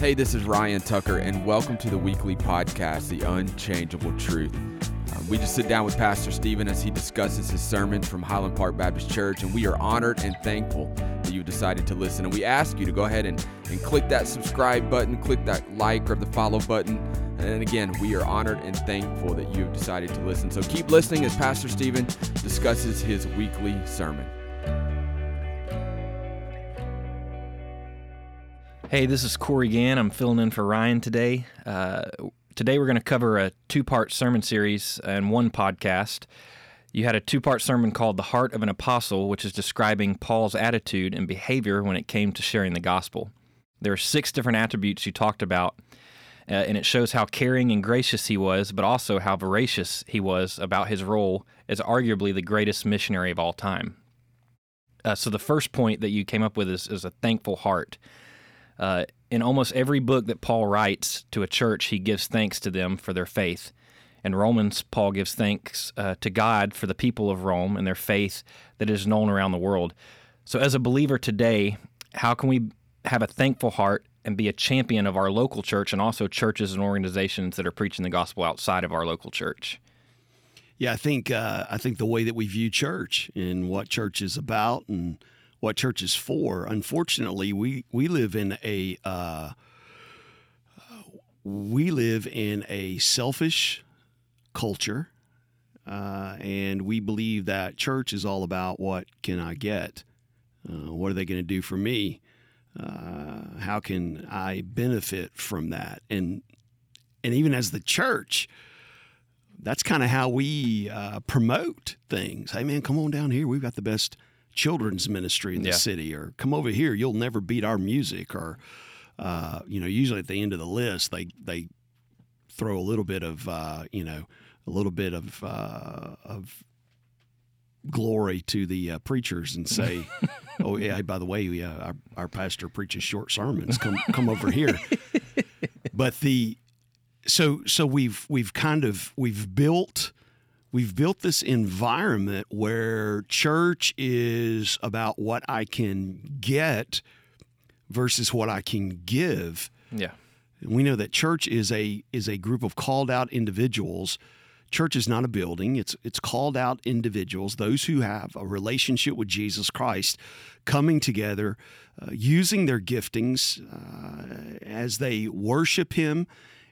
Hey, this is Ryan Tucker, and welcome to the weekly podcast, The Unchangeable Truth. Uh, we just sit down with Pastor Stephen as he discusses his sermon from Highland Park Baptist Church, and we are honored and thankful that you've decided to listen. And we ask you to go ahead and, and click that subscribe button, click that like or the follow button. And again, we are honored and thankful that you've decided to listen. So keep listening as Pastor Stephen discusses his weekly sermon. Hey, this is Corey Gann. I'm filling in for Ryan today. Uh, today, we're going to cover a two part sermon series and one podcast. You had a two part sermon called The Heart of an Apostle, which is describing Paul's attitude and behavior when it came to sharing the gospel. There are six different attributes you talked about, uh, and it shows how caring and gracious he was, but also how voracious he was about his role as arguably the greatest missionary of all time. Uh, so, the first point that you came up with is, is a thankful heart. Uh, in almost every book that Paul writes to a church, he gives thanks to them for their faith. In Romans, Paul gives thanks uh, to God for the people of Rome and their faith that is known around the world. So, as a believer today, how can we have a thankful heart and be a champion of our local church and also churches and organizations that are preaching the gospel outside of our local church? Yeah, I think uh, I think the way that we view church and what church is about and what church is for. Unfortunately, we we live in a uh, we live in a selfish culture, uh, and we believe that church is all about what can I get, uh, what are they going to do for me, uh, how can I benefit from that, and and even as the church that's kind of how we uh, promote things. Hey, man, come on down here. We've got the best children's ministry in the yeah. city, or come over here, you'll never beat our music, or uh, you know, usually at the end of the list, they they throw a little bit of uh, you know a little bit of uh, of glory to the uh, preachers and say, "Oh yeah, by the way, we, uh, our, our pastor preaches short sermons. Come come over here." But the so so we've we've kind of we've built we've built this environment where church is about what I can get versus what I can give. Yeah. We know that church is a is a group of called out individuals. Church is not a building. It's it's called out individuals, those who have a relationship with Jesus Christ, coming together, uh, using their giftings uh, as they worship Him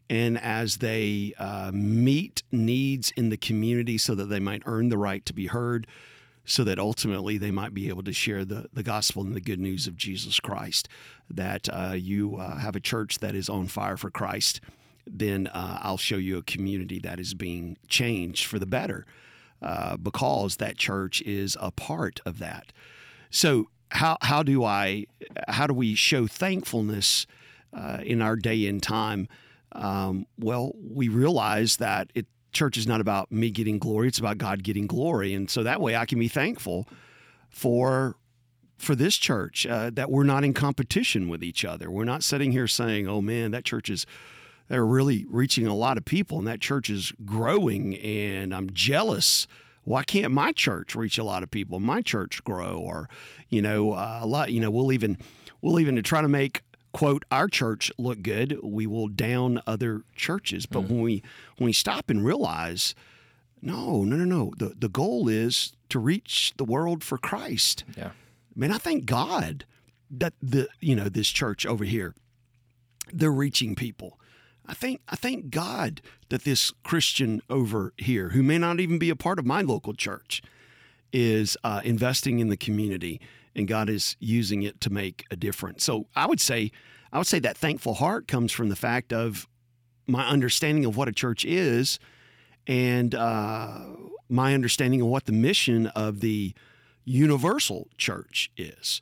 and as they uh, meet needs in the community so that they might earn the right to be heard, so that ultimately they might be able to share the, the gospel and the good news of Jesus Christ. That uh, you uh, have a church that is on fire for Christ, then uh, I'll show you a community that is being changed for the better uh, because that church is a part of that. So, how, how do I how do we show thankfulness uh, in our day and time? Um, well, we realize that it church is not about me getting glory; it's about God getting glory, and so that way I can be thankful for for this church uh, that we're not in competition with each other. We're not sitting here saying, "Oh man, that church is." They're really reaching a lot of people, and that church is growing, and I'm jealous why can't my church reach a lot of people my church grow or you know uh, a lot you know we'll even we'll even try to make quote our church look good, we will down other churches. But mm when we when we stop and realize, no, no, no, no, the the goal is to reach the world for Christ. Yeah, man, I thank God that the you know this church over here, they're reaching people. I think I thank God that this Christian over here, who may not even be a part of my local church, is uh, investing in the community and God is using it to make a difference. So I would say, I would say that thankful heart comes from the fact of my understanding of what a church is, and uh, my understanding of what the mission of the universal church is.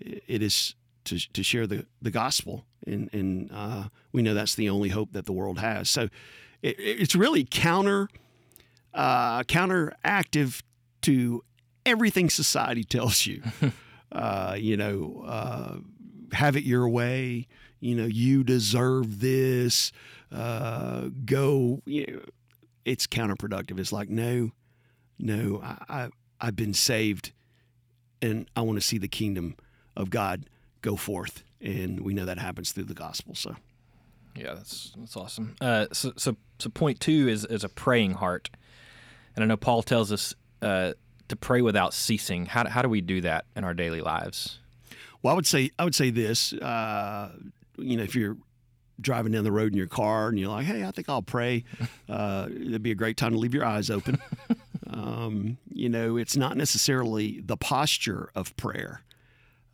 It is to, to share the, the gospel, and, and uh, we know that's the only hope that the world has. So it, it's really counter uh, counteractive to everything society tells you. uh, you know, uh, have it your way. You know, you deserve this. Uh, go. You know, it's counterproductive. It's like, no, no, I, I I've been saved, and I want to see the kingdom of God go forth and we know that happens through the gospel. So, yeah, that's that's awesome. Uh, so, so, so point two is is a praying heart, and I know Paul tells us uh, to pray without ceasing. How how do we do that in our daily lives? Well, I would say I would say this. Uh, you know, if you're driving down the road in your car and you're like, "Hey, I think I'll pray," uh, it'd be a great time to leave your eyes open. um, you know, it's not necessarily the posture of prayer,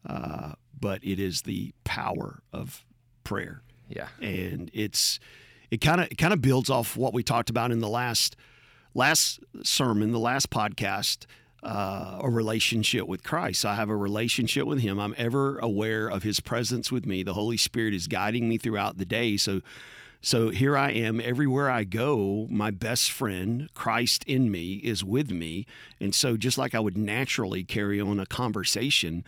uh, but it is the power of prayer. Yeah, and it's it kind of it kind of builds off what we talked about in the last last sermon, the last podcast uh, a relationship with Christ. I have a relationship with Him. I'm ever aware of His presence with me. The Holy Spirit is guiding me throughout the day. So, so here I am. Everywhere I go, my best friend, Christ in me, is with me. And so, just like I would naturally carry on a conversation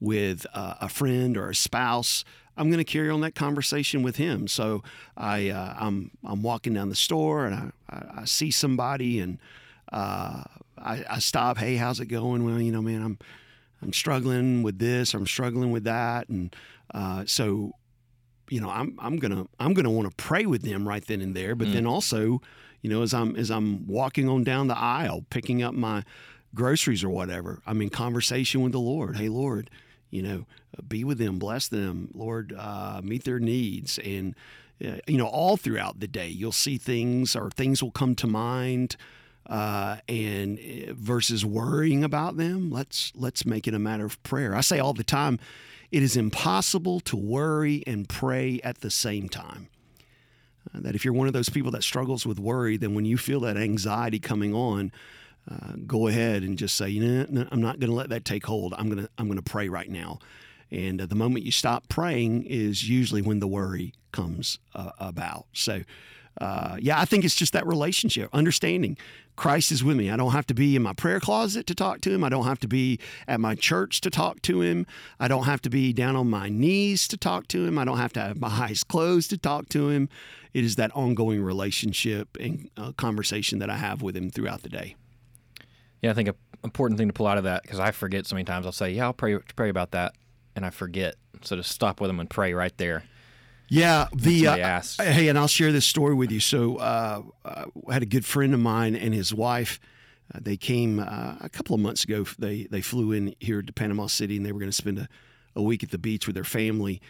with uh, a friend or a spouse, I'm going to carry on that conversation with him. So I, uh, I'm, I'm walking down the store and I, I, see somebody and uh, I, I stop. Hey, how's it going? Well, you know, man, I'm I'm struggling with this. I'm struggling with that, and uh, so you know, I'm I'm gonna I'm gonna want to pray with them right then and there. But mm. then also, you know, as I'm as I'm walking on down the aisle, picking up my groceries or whatever, I'm in conversation with the Lord. Hey, Lord, you know, be with them, bless them, Lord, uh, meet their needs, and uh, you know, all throughout the day, you'll see things or things will come to mind uh, and eh, versus worrying about them, let's let's make it a matter of prayer. I say all the time, it is impossible to worry and pray at the same time. Uh, that if you're one of those people that struggles with worry, then when you feel that anxiety coming on, uh, go ahead and just say, you know, no, I'm not going to let that take hold. I'm to I'm to pray right now. And uh, the moment you stop praying is usually when the worry comes uh, about. So uh, yeah, I think it's just that relationship, understanding Christ is with me. I don't have to be in my prayer closet to talk to him. I don't have to be at my church to talk to him. I don't have to be down on my knees to talk to him. I don't have to have my eyes closed to talk to him. It is that ongoing relationship and uh, conversation that I have with him throughout the day. Yeah, I think an important thing to pull out of that because I forget so many times. I'll say, "Yeah, I'll pray pray about that," and I forget. So to stop with him and pray right there yeah, the uh, hey, and I'll share this story with you. So, uh, uh I had a good friend of mine and his wife. Uh, they came uh, a couple of months ago. They they flew in here to Panama City, and they were going to spend a, a week at the beach with their family.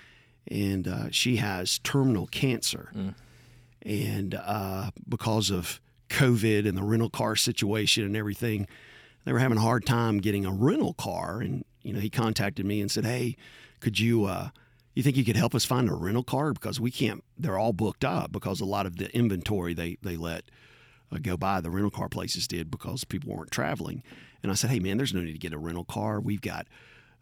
And uh, she has terminal cancer, mm. and because of COVID and the rental car situation and everything, they were having a hard time getting a rental car. And you know, he contacted me and said, "Hey, could you?" You think you could help us find a rental car because we can't? They're all booked up because a lot of the inventory they they let uh, go by the rental car places did because people weren't traveling. And I said, hey man, there's no need to get a rental car. We've got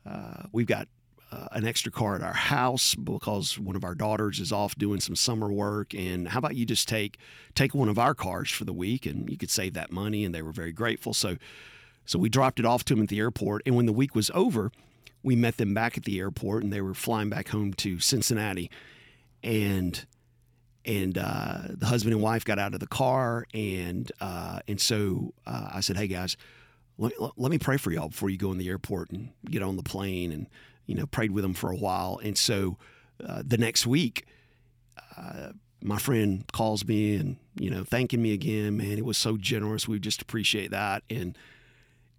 uh, we've got uh, an extra car at our house because one of our daughters is off doing some summer work. And how about you just take take one of our cars for the week and you could save that money? And they were very grateful. So so we dropped it off to them at the airport. And when the week was over we met them back at the airport and they were flying back home to Cincinnati. And and uh, the husband and wife got out of the car and uh, and so uh, I said, "Hey guys, let, let, me pray for y'all before you go in the airport and get on the plane." And you know, prayed with them for a while. And so uh, the next week, uh, my friend calls me and you know, thanking me again. Man, it was so generous. We just appreciate that. And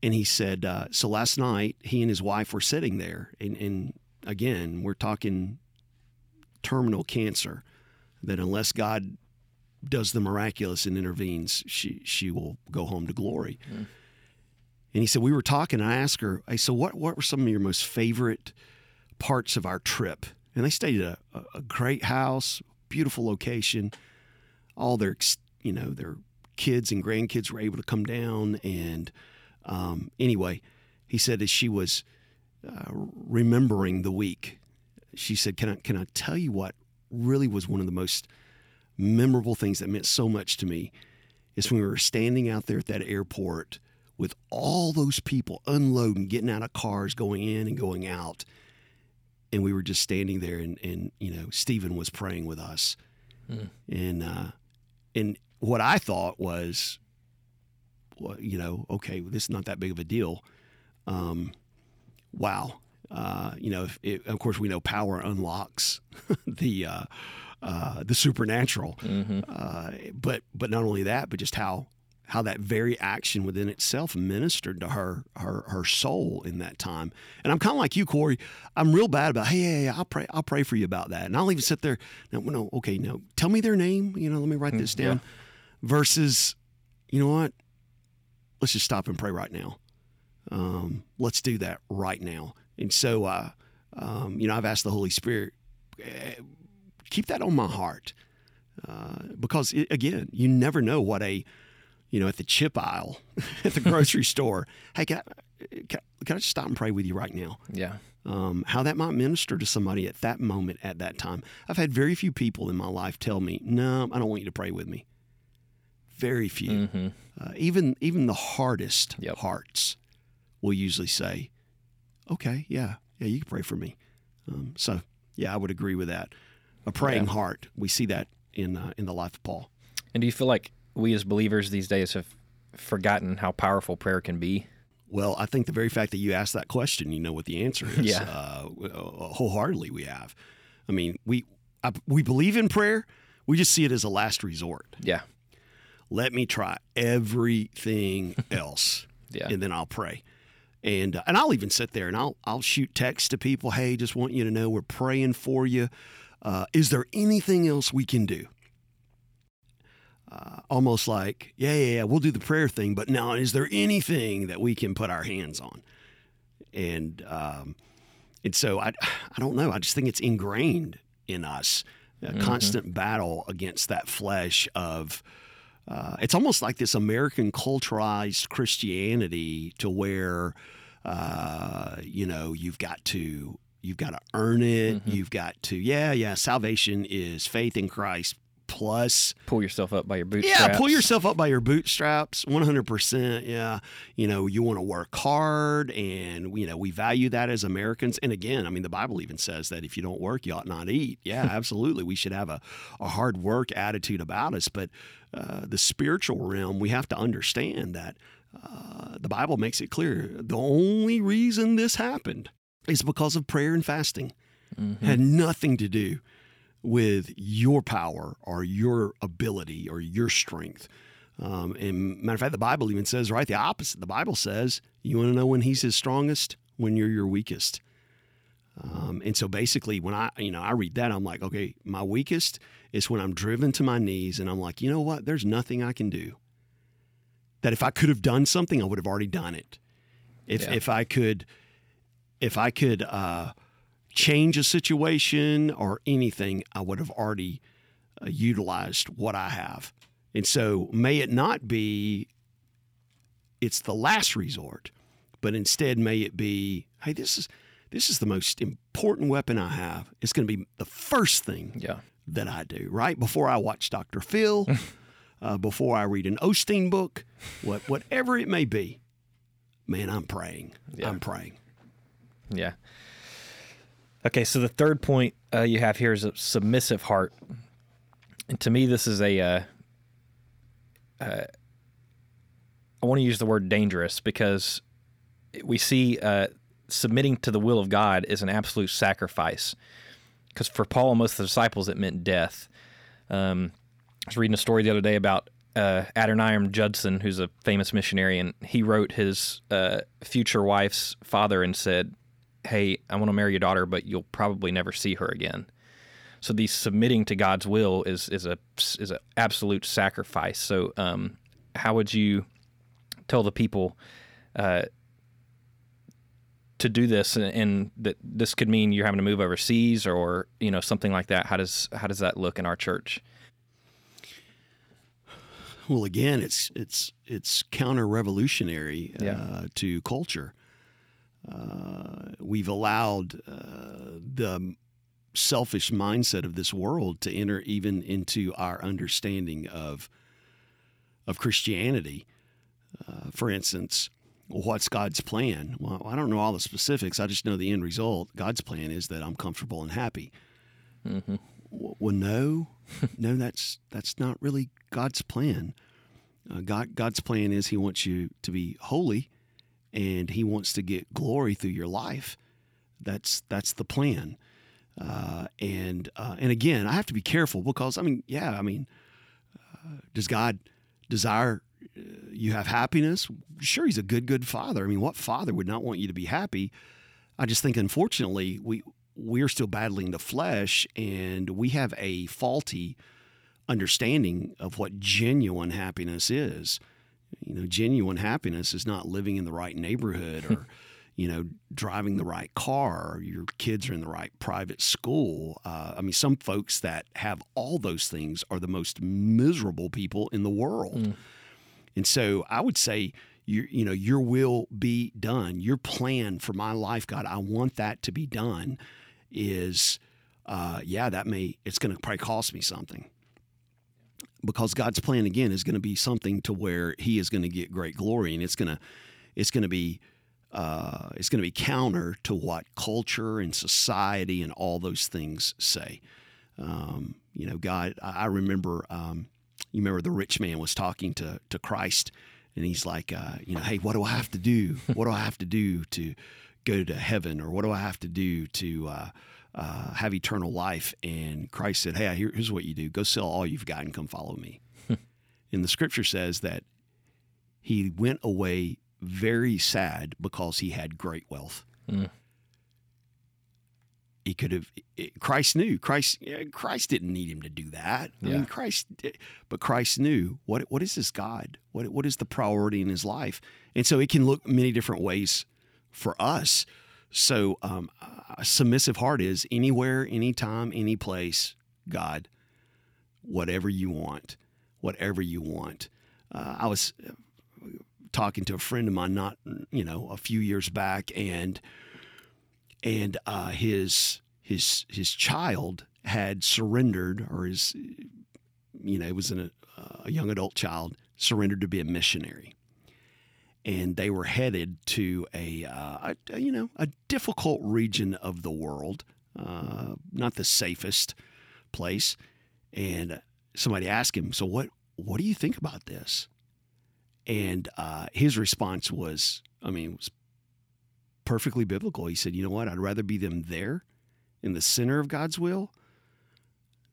and he said, uh, so last night he and his wife were sitting there, and, and again, we're talking terminal cancer. That unless God does the miraculous and intervenes, she she will go home to glory. Mm. And he said, we were talking. I asked her, I said, what what were some of your most favorite parts of our trip? And they stayed at a, a great house, beautiful location. All their you know their kids and grandkids were able to come down and um, anyway, he said as she was uh, remembering the week, she said, "Can I can I tell you what really was one of the most memorable things that meant so much to me is when we were standing out there at that airport with all those people unloading, getting out of cars, going in and going out." And we were just standing there, and, and you know, Stephen was praying with us, mm. and uh, and what I thought was you know, okay, this is not that big of a deal. Um, wow. Uh, you know, if it, of course, we know power unlocks the uh, uh, the supernatural. Uh, but but not only that, but just how how that very action within itself ministered to her her her soul in that time. And I'm kind of like you, Corey. I'm real bad about hey, hey, hey, I'll pray I'll pray for you about that, and I'll even sit there. No, no, okay, no, tell me their name. You know, let me write this down. Versus, you know what? Let's just stop and pray right now. Um, let's do that right now. And so, uh, um, you know, I've asked the Holy Spirit, eh, keep that on my heart. Uh, because it, again, you never know what a, you know, at the chip aisle at the grocery store, hey, can I, can, can I just stop and pray with you right now? Yeah. um, how that might minister to somebody at that moment, at that time. I've had very few people in my life tell me, "No, I don't want you to pray with me." Very few. hmm Uh, even even the hardest Yep. hearts will usually say, "Okay, yeah, yeah, you can pray for me." Um, so, yeah, I would agree with that. A praying Yeah. heart. We see that in uh, in the life of Paul. And do you feel like we as believers these days have forgotten how powerful prayer can be? Well, I think the very fact that you asked that question, you know what the answer is. Yeah. Uh, wholeheartedly, we have. I mean, we I, we believe in prayer. We just see it as a last resort. Yeah. Let me try everything else, Yeah. and then I'll pray. And uh, and I'll even sit there and I'll I'll shoot texts to people. Hey, just want you to know we're praying for you. Uh, is there anything else we can do? Uh, almost like, yeah, yeah, yeah, we'll do the prayer thing, but now is there anything that we can put our hands on? And um, and so I I don't know. I just think it's ingrained in us a constant battle against that flesh of. Uh, it's almost like this American culturalized Christianity to where, uh, you know, you've got to you've got to earn it. You've got to yeah yeah. Salvation is faith in Christ plus Pull yourself up by your bootstraps. yeah, pull yourself up by your bootstraps, 100%. Yeah. You know, you want to work hard, and, you know, we value that as Americans. And again, I mean, the Bible even says that if you don't work, you ought not eat. Yeah, absolutely. We should have a, a hard work attitude about us. But uh, the spiritual realm, we have to understand that uh, the Bible makes it clear the only reason this happened is because of prayer and fasting. Had nothing to do with your power or your ability or your strength. Um, and matter of fact, the Bible even says right the opposite. The Bible says you want to know when He's His strongest when you're your weakest. Um, and so basically, when I you know I read that, I'm like, okay, my weakest is when I'm driven to my knees, and I'm like, you know what? There's nothing I can do. That if I could have done something, I would have already done it. If Yeah. if I could, if I could uh, change a situation or anything, I would have already uh, utilized what I have. And so, may it not be it's the last resort, but instead may it be, hey, this is this is the most important weapon I have. It's going to be the first thing Yeah. that I do, right? Before I watch Dr. Phil, uh, before I read an Osteen book, what, whatever it may be, man, I'm praying. Yeah. I'm praying. Yeah. Okay, so the third point uh, you have here is a submissive heart, and to me, this is a. Uh, uh, I want to use the word dangerous because we see uh, submitting to the will of God is an absolute sacrifice. Because for Paul and most of the disciples, it meant death. Um, I was reading a story the other day about uh, Adoniram Judson, who's a famous missionary, and he wrote his uh, future wife's father and said, "Hey, I want to marry your daughter, but you'll probably never see her again." So, the submitting to God's will is is a is an absolute sacrifice. So, um, how would you tell the people uh, to do this, and, and that this could mean you're having to move overseas, or you know something like that? How does how does that look in our church? Well, again, it's it's it's counter revolutionary uh, to culture. Uh, we've allowed uh, the selfish mindset of this world to enter even into our understanding of of Christianity. Uh, for instance, what's God's plan? Well, I don't know all the specifics. I just know the end result. God's plan is that I'm comfortable and happy. W- Well, no, no, that's that's not really God's plan. Uh, God, God's plan is He wants you to be holy, and He wants to get glory through your life. That's that's the plan. Uh, and uh, and again, I have to be careful because I mean, yeah, I mean, uh, does God desire you have happiness? Sure, He's a good, good Father. I mean, what father would not want you to be happy? I just think, unfortunately, we we're still battling the flesh, and we have a faulty understanding of what genuine happiness is. You know, genuine happiness is not living in the right neighborhood or you know, driving the right car, your kids are in the right private school. Uh, I mean, some folks that have all those things are the most miserable people in the world. Mm. And so I would say, you, you know, your will be done. Your plan for my life, God, I want that to be done. Is, uh, yeah, that may it's going to probably cost me something because God's plan again is going to be something to where He is going to get great glory, and it's going to it's going to be uh, is going to be counter to what culture and society and all those things say. Um, you know, God, I, remember, um, you remember the rich man was talking to, to Christ and he's like, uh, you know, hey, what do I have to do? What do I have to do to go to heaven? Or what do I have to do to uh, uh, have eternal life? And Christ said, hey, here, here's what you do go sell all you've got and come follow me. and the scripture says that he went away very sad because he had great wealth. Mm. He could have. Christ knew. Christ. Christ didn't need him to do that. I mean, Christ. But Christ knew what. What is this God? What. What is the priority in his life? And so it can look many different ways for us. So um, a submissive heart is anywhere, anytime, any place. God, whatever you want, whatever you want. Uh, I was talking to a friend of mine not you know a few years back and and uh, his his his child had surrendered or his you know it was an, a young adult child surrendered to be a missionary. And they were headed to a, uh, a you know a difficult region of the world uh, not the safest place. And somebody asked him so what what do you think about this? And uh, his response was, I mean, was perfectly biblical. He said, "You know what? I'd rather be them there, in the center of God's will,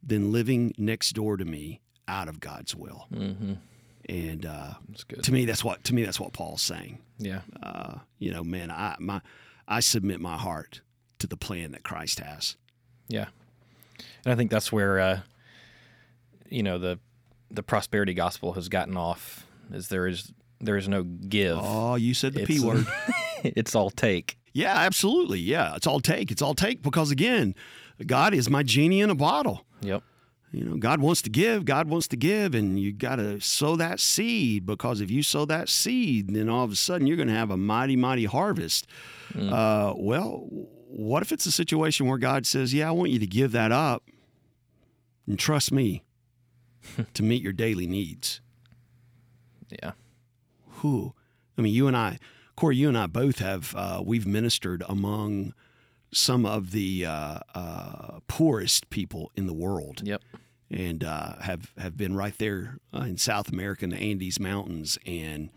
than living next door to me out of God's will." Mm-hmm. And uh, to me, that's what to me that's what Paul's saying. Yeah. Uh, you know, man, I my I submit my heart to the plan that Christ has. Yeah, and I think that's where uh, you know the the prosperity gospel has gotten off is there is there is no give. Oh, you said the it's, p word. it's all take. Yeah, absolutely. Yeah, it's all take. It's all take because again, God is my genie in a bottle. Yep. You know, God wants to give, God wants to give, and you got to sow that seed because if you sow that seed, then all of a sudden you're going to have a mighty, mighty harvest. Mm. Uh, well, what if it's a situation where God says, Yeah, I want you to give that up and trust me to meet your daily needs? Yeah. Who? I mean, you and I, Corey, you and I both have, uh, we've ministered among some of the uh, uh, poorest people in the world. Yep. And uh, have, have been right there uh, in South America in the Andes Mountains and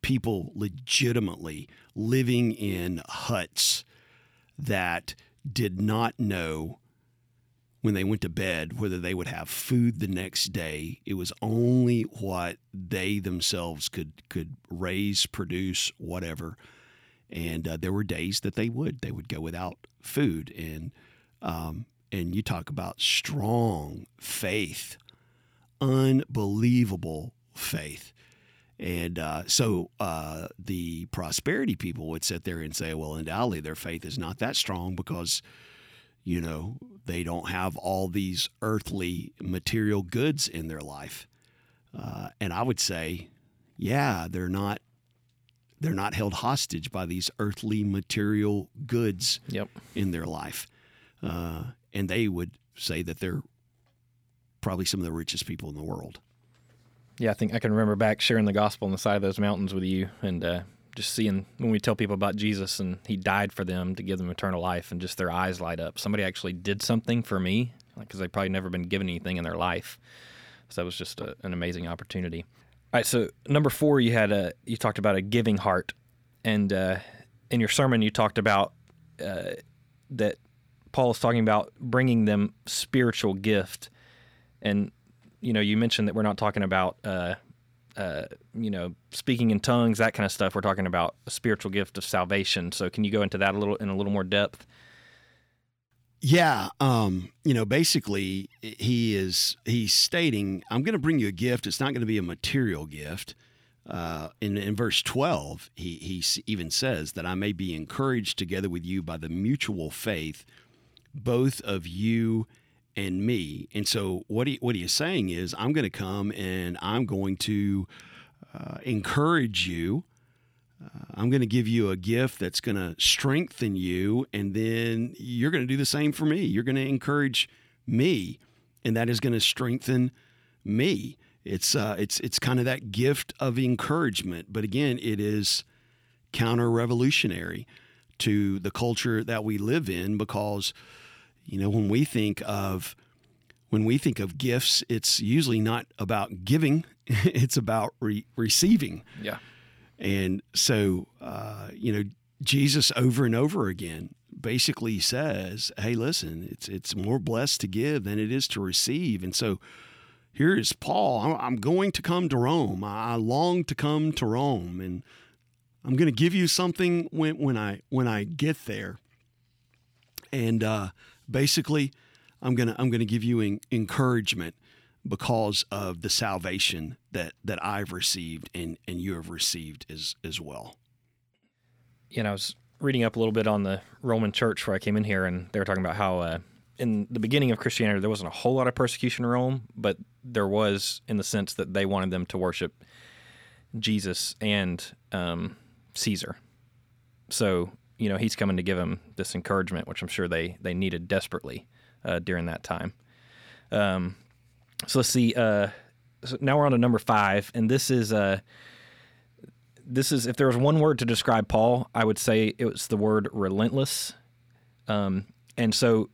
people legitimately living in huts that did not know when they went to bed whether they would have food the next day. It was only what they themselves could could raise, produce, whatever. And uh, there were days that they would they would go without food, and um, and you talk about strong faith, unbelievable faith. And uh, so uh, the prosperity people would sit there and say, well, undoubtedly their faith is not that strong because you know, they don't have all these earthly material goods in their life. Uh, and I would say, yeah, they're not they're not held hostage by these earthly material goods yep. in their life. Uh, and they would say that they're probably some of the richest people in the world. Yeah, I think I can remember back sharing the gospel on the side of those mountains with you, and uh, just seeing when we tell people about Jesus and he died for them to give them eternal life and just their eyes light up. Somebody actually did something for me because they've probably never been given anything in their life. So that was just a, an amazing opportunity. All right, so number four, you had a you talked about a giving heart, and uh, in your sermon you talked about uh, that Paul is talking about bringing them spiritual gift, and you know, you mentioned that we're not talking about. Uh, uh, you know, speaking in tongues, that kind of stuff. We're talking about a spiritual gift of salvation. So, can you go into that a little in a little more depth? Yeah, um, you know, basically, he is he's stating, "I'm going to bring you a gift. It's not going to be a material gift." Uh, in, in verse 12, he, he even says that I may be encouraged together with you by the mutual faith, both of you and me. And so, what he what he is saying is, I'm going to come and I'm going to uh, encourage you uh, I'm going to give you a gift that's going to strengthen you, and then you're going to do the same for me. You're going to encourage me, and that is going to strengthen me. It's uh, it's it's kind of that gift of encouragement, but again, it is counter revolutionary to the culture that we live in because you know when we think of when we think of gifts, it's usually not about giving; it's about re- receiving. Yeah. And so, uh, you know, Jesus over and over again basically says, "Hey, listen, it's it's more blessed to give than it is to receive." And so, here is Paul. I'm going to come to Rome. I long to come to Rome, and I'm going to give you something when when I when I get there. And uh, basically, I'm gonna I'm gonna give you encouragement because of the salvation that that I've received and and you have received as as well. You know, I was reading up a little bit on the Roman Church where I came in here, and they were talking about how uh, in the beginning of Christianity there wasn't a whole lot of persecution in Rome, but there was in the sense that they wanted them to worship Jesus and um, Caesar. So you know he's coming to give them this encouragement, which I'm sure they they needed desperately uh, during that time. Um, so let's see. Uh, so now we're on to number five, and this is uh, this is if there was one word to describe Paul, I would say it was the word relentless. Um, and so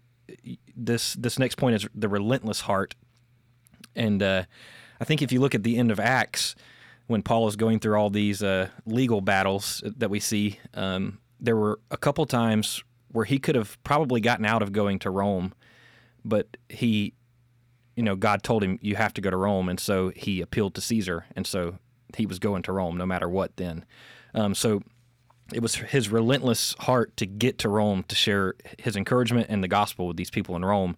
this this next point is the relentless heart. And uh, I think if you look at the end of Acts, when Paul is going through all these uh, legal battles that we see, um, there were a couple times where he could have probably gotten out of going to Rome, but he you know, God told him you have to go to Rome, and so he appealed to Caesar, and so he was going to Rome no matter what. Then, um, so it was his relentless heart to get to Rome to share his encouragement and the gospel with these people in Rome.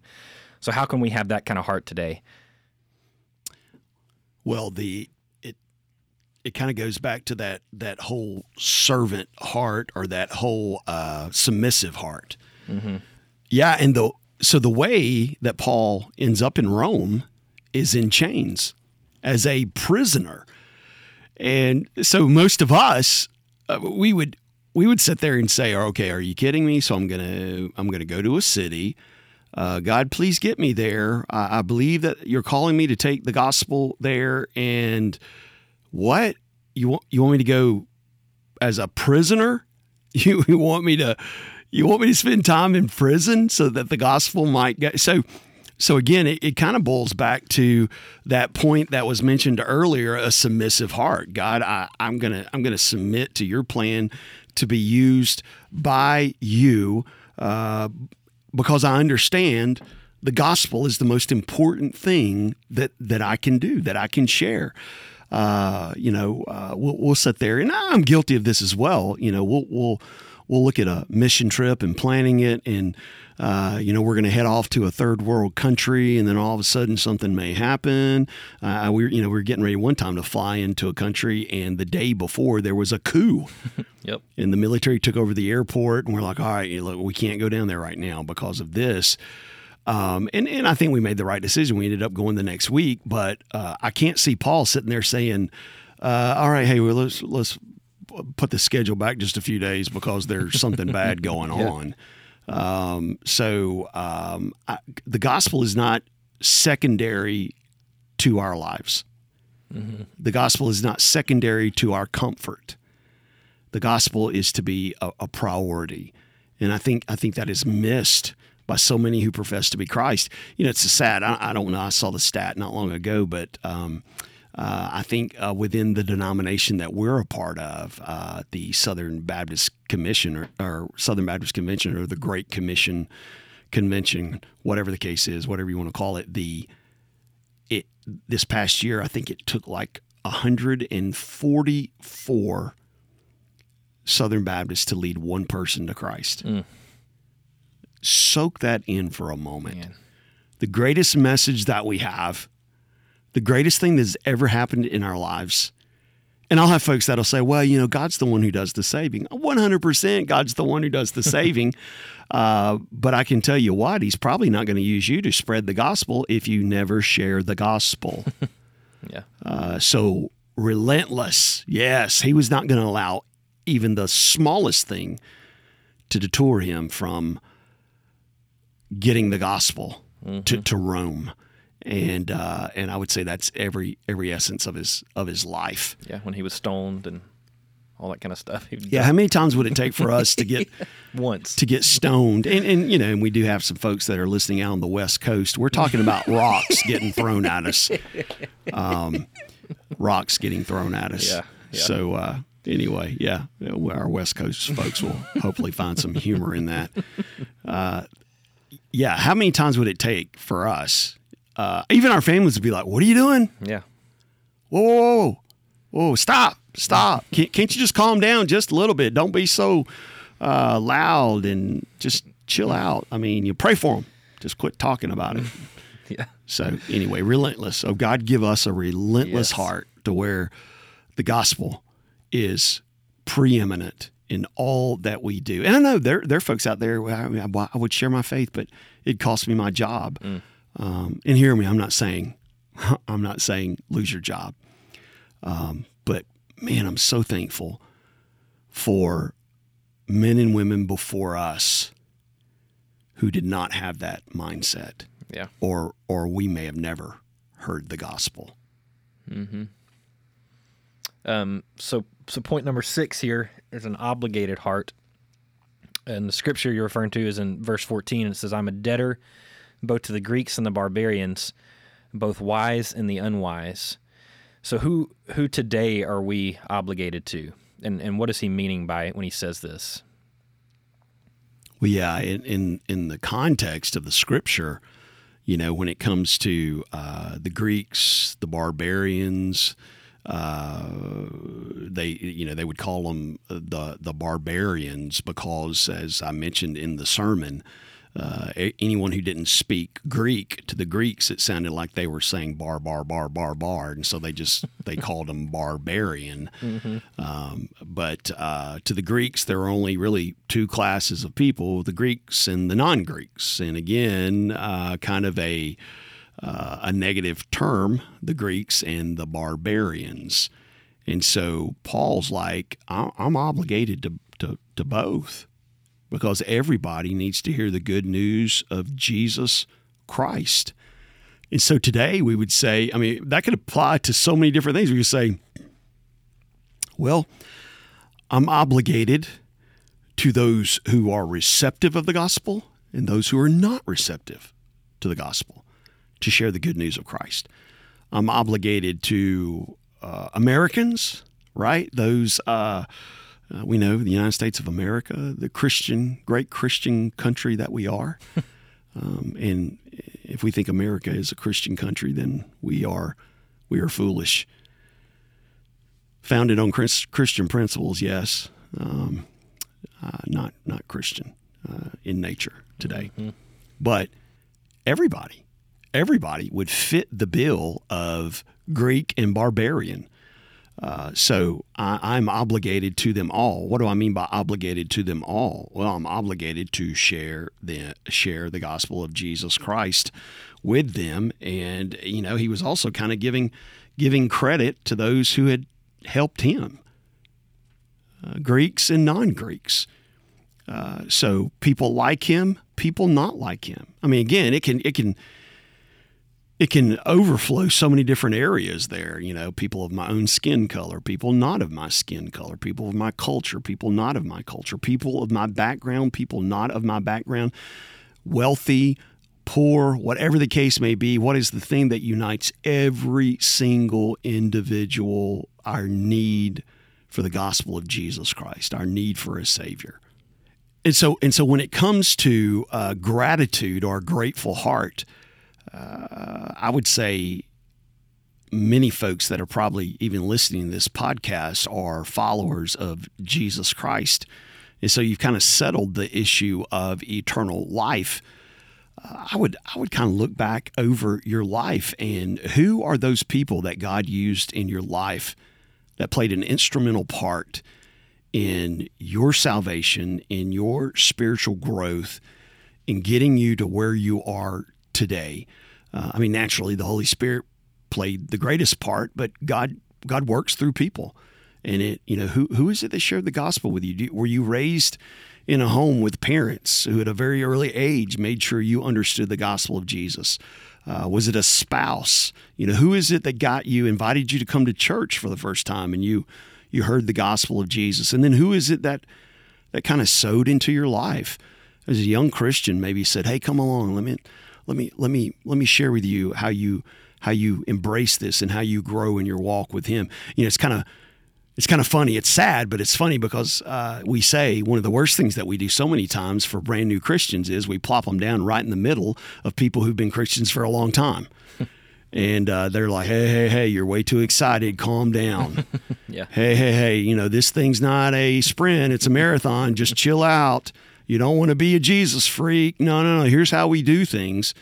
So, how can we have that kind of heart today? Well, the it kind of goes back to that that whole servant heart or that whole uh, submissive heart. Mm-hmm. Yeah, and the so the way that Paul ends up in Rome is in chains as a prisoner. And so most of us, uh, we would we would sit there and say, "Okay, are you kidding me?" So I'm gonna I'm gonna go to a city. Uh, God, please get me there. I, I, believe that you're calling me to take the gospel there. And what you want you want me to go as a prisoner? You, you want me to you want me to spend time in prison so that the gospel might go? So, so again, it, it kind of boils back to that point that was mentioned earlier: a submissive heart. God, I, I'm gonna I'm gonna submit to your plan to be used by you uh, because I understand the gospel is the most important thing that that I can do that I can share. Uh, you know, uh, we'll, we'll sit there, and I'm guilty of this as well. You know, we'll we'll we'll look at a mission trip and planning it and uh, you know we're going to head off to a third world country and then all of a sudden something may happen. Uh, we you know we are getting ready one time to fly into a country and the day before there was a coup. Yep. And the military took over the airport and we're like all right look, we can't go down there right now because of this um, and, and I think we made the right decision. We ended up going the next week, but uh, I can't see Paul sitting there saying, uh, "All right, hey, well, let's let's put the schedule back just a few days because there's something bad going yeah. on. Um, so um, I, the gospel is not secondary to our lives. Mm-hmm. The gospel is not secondary to our comfort. The gospel is to be a, a, priority, and I think I think that is missed by so many who profess to be Christ. You know, it's a sad. I, I don't know. I saw the stat not long ago, but um, uh, I think uh, within the denomination that we're a part of, uh, the Southern Baptist Commission or, or Southern Baptist Convention or the Great Commission Convention, whatever the case is, whatever you want to call it, the it this past year, I think it took like 144 Southern Baptists to lead one person to Christ. Soak that in for a moment. Man. The greatest message that we have, the greatest thing that's ever happened in our lives. And I'll have folks that'll say, well, you know, God's the one who does the saving. 100% God's the one who does the saving. Uh, but I can tell you what, He's probably not going to use you to spread the gospel if you never share the gospel. Yeah. Uh, so relentless. Yes, he was not going to allow even the smallest thing to detour him from getting the gospel to, to Rome. And uh, and I would say that's every every essence of his of his life. Yeah. When he was stoned and all that kind of stuff. Yeah, how many times would it take for us to get Once. to get stoned? And and you know, and we do have some folks that are listening out on the West Coast. We're talking about rocks getting thrown at us. Um, rocks getting thrown at us. Yeah, yeah. So uh, anyway, yeah, our West Coast folks will hopefully find some humor in that. Uh, yeah, how many times would it take for us? Uh, even our families would be like, "What are you doing? Yeah. Whoa, whoa, whoa, whoa! Stop, stop! Can't, can't you just calm down just a little bit? Don't be so uh, loud and just chill out. I mean, you pray for them. Just quit talking about it." Yeah. So anyway, relentless. So God give us a relentless Yes. heart to where the gospel is preeminent in all that we do. And I know there there are folks out there. I, mean, I I would share my faith, but it cost me my job. Um, and hear me, I'm not saying I'm not saying lose your job, um, but man, I'm so thankful for men and women before us who did not have that mindset Yeah. or or we may have never heard the gospel. Hmm. Um, so, so point number six here is an obligated heart. And the scripture you're referring to is in verse 14. And It says, I'm a debtor both to the Greeks and the barbarians, both wise and the unwise. So who who today are we obligated to? And and what is he meaning by it when he says this? Well, yeah, in in, in the context of the scripture, you know, when it comes to uh, the Greeks, the barbarians, uh, they you know they would call them the the barbarians because, as I mentioned in the sermon. Uh, anyone who didn't speak Greek to the Greeks, it sounded like they were saying bar, bar, bar, bar, bar, and so they just they called them barbarian. Um, but uh, to the Greeks, there are only really two classes of people: the Greeks and the non-Greeks. And again, uh, kind of a uh, a negative term: the Greeks and the barbarians. And so Paul's like, I'm obligated to, to to both because everybody needs to hear the good news of Jesus Christ. And so today we would say, I mean, that could apply to so many different things. We could say, well, I'm obligated to those who are receptive of the gospel and those who are not receptive to the gospel to share the good news of Christ. I'm obligated to uh, Americans, right? Those uh, uh, we know the United States of America, the Christian, great Christian country that we are. um, and if we think America is a Christian country, then we are we are foolish. Founded on Chris, Christian principles, yes, um, uh, not not Christian uh, in nature today, but everybody, everybody would fit the bill of Greek and barbarian. Uh, so I, I'm obligated to them all. What do I mean by obligated to them all? Well, I'm obligated to share the share the gospel of Jesus Christ with them, and you know he was also kind of giving giving credit to those who had helped him, uh, Greeks and non-Greeks. Uh, so people like him, people not like him. I mean, again, it can it can it can overflow so many different areas there. You know, people of my own skin color, people not of my skin color, people of my culture, people not of my culture, people of my background, people not of my background, wealthy, poor, whatever the case may be. What is the thing that unites every single individual? Our need for the gospel of Jesus Christ, our need for a Savior. And so, and so when it comes to uh, gratitude or grateful heart, uh, I would say many folks that are probably even listening to this podcast are followers of Jesus Christ. And so you've kind of settled the issue of eternal life. Uh, I would I would kind of look back over your life and who are those people that God used in your life that played an instrumental part in your salvation, in your spiritual growth, in getting you to where you are today. Uh, I mean, naturally, the Holy Spirit played the greatest part, but God God works through people. And it, you know, who who is it that shared the gospel with you? Were you raised in a home with parents who, at a very early age, made sure you understood the gospel of Jesus? Uh, was it a spouse? You know, who is it that got you, invited you to come to church for the first time, and you you heard the gospel of Jesus? And then who is it that that kind of sowed into your life as a young Christian? Maybe said, "Hey, come along. Let me let me let me let me share with you how you." how you embrace this and how you grow in your walk with Him. You know, it's kind of it's kind of funny. It's sad, but it's funny because uh, we say one of the worst things that we do so many times for brand new Christians is we plop them down right in the middle of people who've been Christians for a long time. and uh, they're like, hey, hey, hey, you're way too excited. Calm down. yeah. Hey, hey, hey, you know, this thing's not a sprint, it's a marathon. Just chill out. You don't want to be a Jesus freak. No, no, no. Here's how we do things.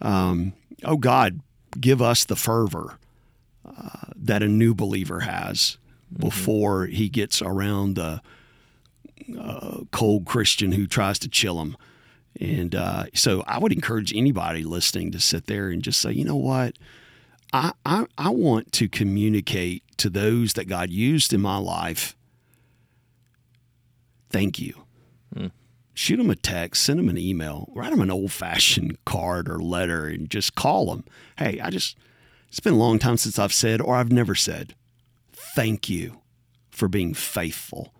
Um, oh, God, give us the fervor uh, that a new believer has before mm-hmm. he gets around the uh, cold Christian who tries to chill him. And uh, so I would encourage anybody listening to sit there and just say, you know what? I, I, I want to communicate to those that God used in my life. Thank you. Mm. Shoot them a text, send them an email, write them an old fashioned card or letter, and just call them. Hey, I just, it's been a long time since I've said, or I've never said, thank you for being faithful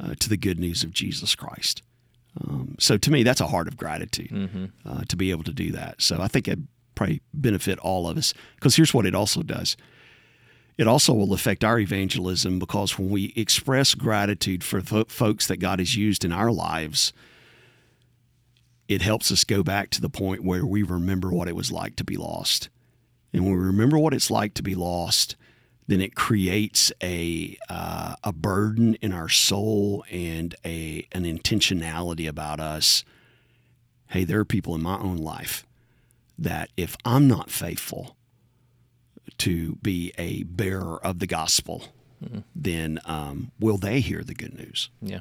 uh, to the good news of Jesus Christ. Um, so to me, that's a heart of gratitude mm-hmm. uh, to be able to do that. So I think it probably benefit all of us because here's what it also does. It also will affect our evangelism because when we express gratitude for folks that God has used in our lives, it helps us go back to the point where we remember what it was like to be lost. And when we remember what it's like to be lost, then it creates a uh, a burden in our soul and a an intentionality about us. Hey, there are people in my own life that if I'm not faithful to be a bearer of the gospel, mm-hmm. then um, will they hear the good news? Yeah.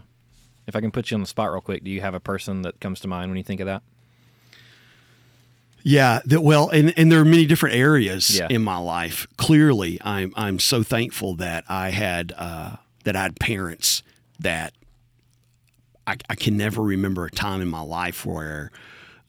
If I can put you on the spot real quick, do you have a person that comes to mind when you think of that? Yeah, that well, and, and there are many different areas yeah. in my life. Clearly, I'm I'm so thankful that I had uh, that I had parents that I, I, can never remember a time in my life where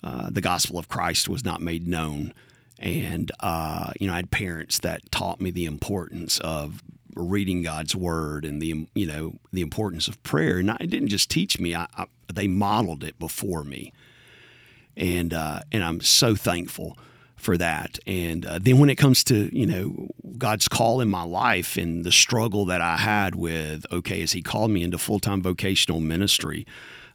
uh, the gospel of Christ was not made known, and uh, you know I had parents that taught me the importance of reading God's word and the you know the importance of prayer, and it didn't just teach me; I, I, they modeled it before me and uh, and I'm so thankful for that. And uh, then when it comes to you know God's call in my life and the struggle that I had with okay, as He called me into full time vocational ministry.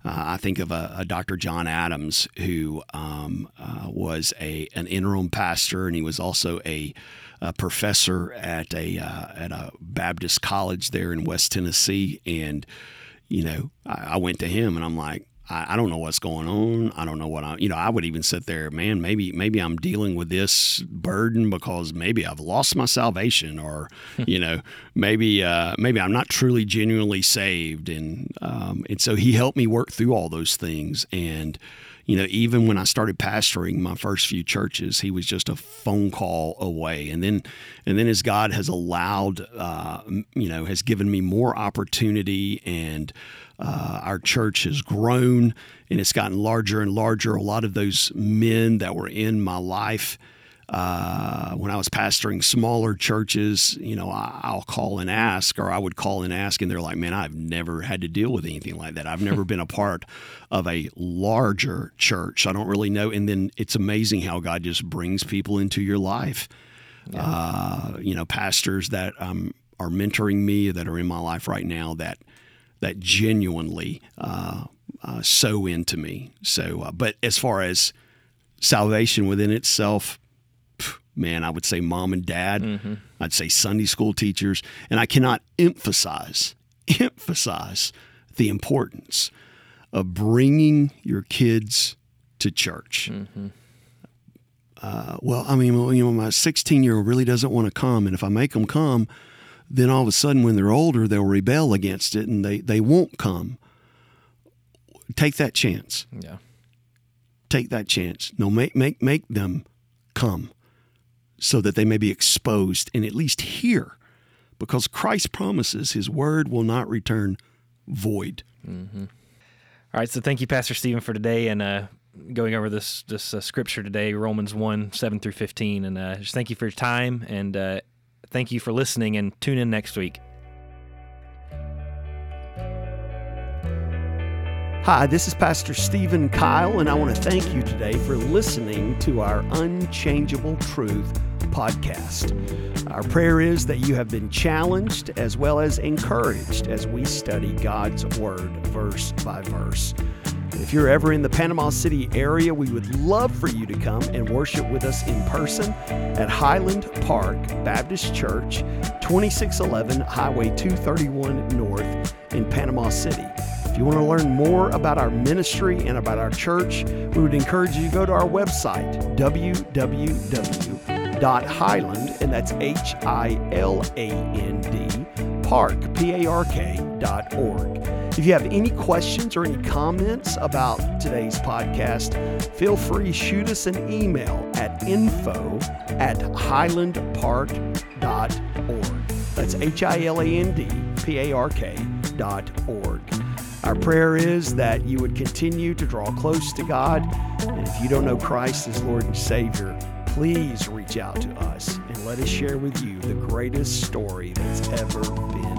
Uh, I think of a, a, Dr. John Adams who um, uh, was a an interim pastor, and he was also a, a professor at a uh, at a Baptist college there in West Tennessee. And you know, I, I went to him, and I'm like, I, I don't know what's going on. I don't know what I, you know, I would even sit there, man, maybe, maybe I'm dealing with this burden because maybe I've lost my salvation or, you know, maybe, uh, maybe I'm not truly genuinely saved. And, um, and so he helped me work through all those things. And, you know, even when I started pastoring my first few churches, he was just a phone call away. And then, and then as God has allowed, uh, you know, has given me more opportunity and, uh, our church has grown and it's gotten larger and larger. A lot of those men that were in my life uh, when I was pastoring smaller churches, you know, I'll call and ask, or I would call and ask, and they're like, man, I've never had to deal with anything like that. I've never been a part of a larger church. I don't really know. And then it's amazing how God just brings people into your life. Yeah. Uh, you know, pastors that um, are mentoring me that are in my life right now that that genuinely uh, uh, sow into me. So, uh, but as far as salvation within itself, man, I would say mom and dad. Mm-hmm. I'd say Sunday school teachers, and I cannot emphasize emphasize the importance of bringing your kids to church. Mm-hmm. Uh, well, I mean, you know, my 16 year old really doesn't want to come, and if I make them come, then all of a sudden when they're older they'll rebel against it and they, they won't come. Take that chance. Yeah. Take that chance. No make make make them come so that they may be exposed and at least hear because christ promises his word will not return void. Mm-hmm. All right so thank you pastor stephen for today and uh, going over this this uh, scripture today romans 1 7 through 15 and uh, just thank you for your time and uh, Thank you for listening and tune in next week. Hi, this is Pastor Stephen Kyle, and I want to thank you today for listening to our Unchangeable Truth podcast. Our prayer is that you have been challenged as well as encouraged as we study God's Word verse by verse. If you're ever in the Panama City area, we would love for you to come and worship with us in person at Hiland Park Baptist Church, 2611 Highway 231 North in Panama City. If you want to learn more about our ministry and about our church, we would encourage you to go to our website, www.hiland, and that's H I L A N D, park, P A R K, dot org. If you have any questions or any comments about today's podcast, feel free to shoot us an email at info at hilandpark.org. That's H I L A N D P A R K dot org. Our prayer is that you would continue to draw close to God. And if you don't know Christ as Lord and Savior, please reach out to us and let us share with you the greatest story that's ever been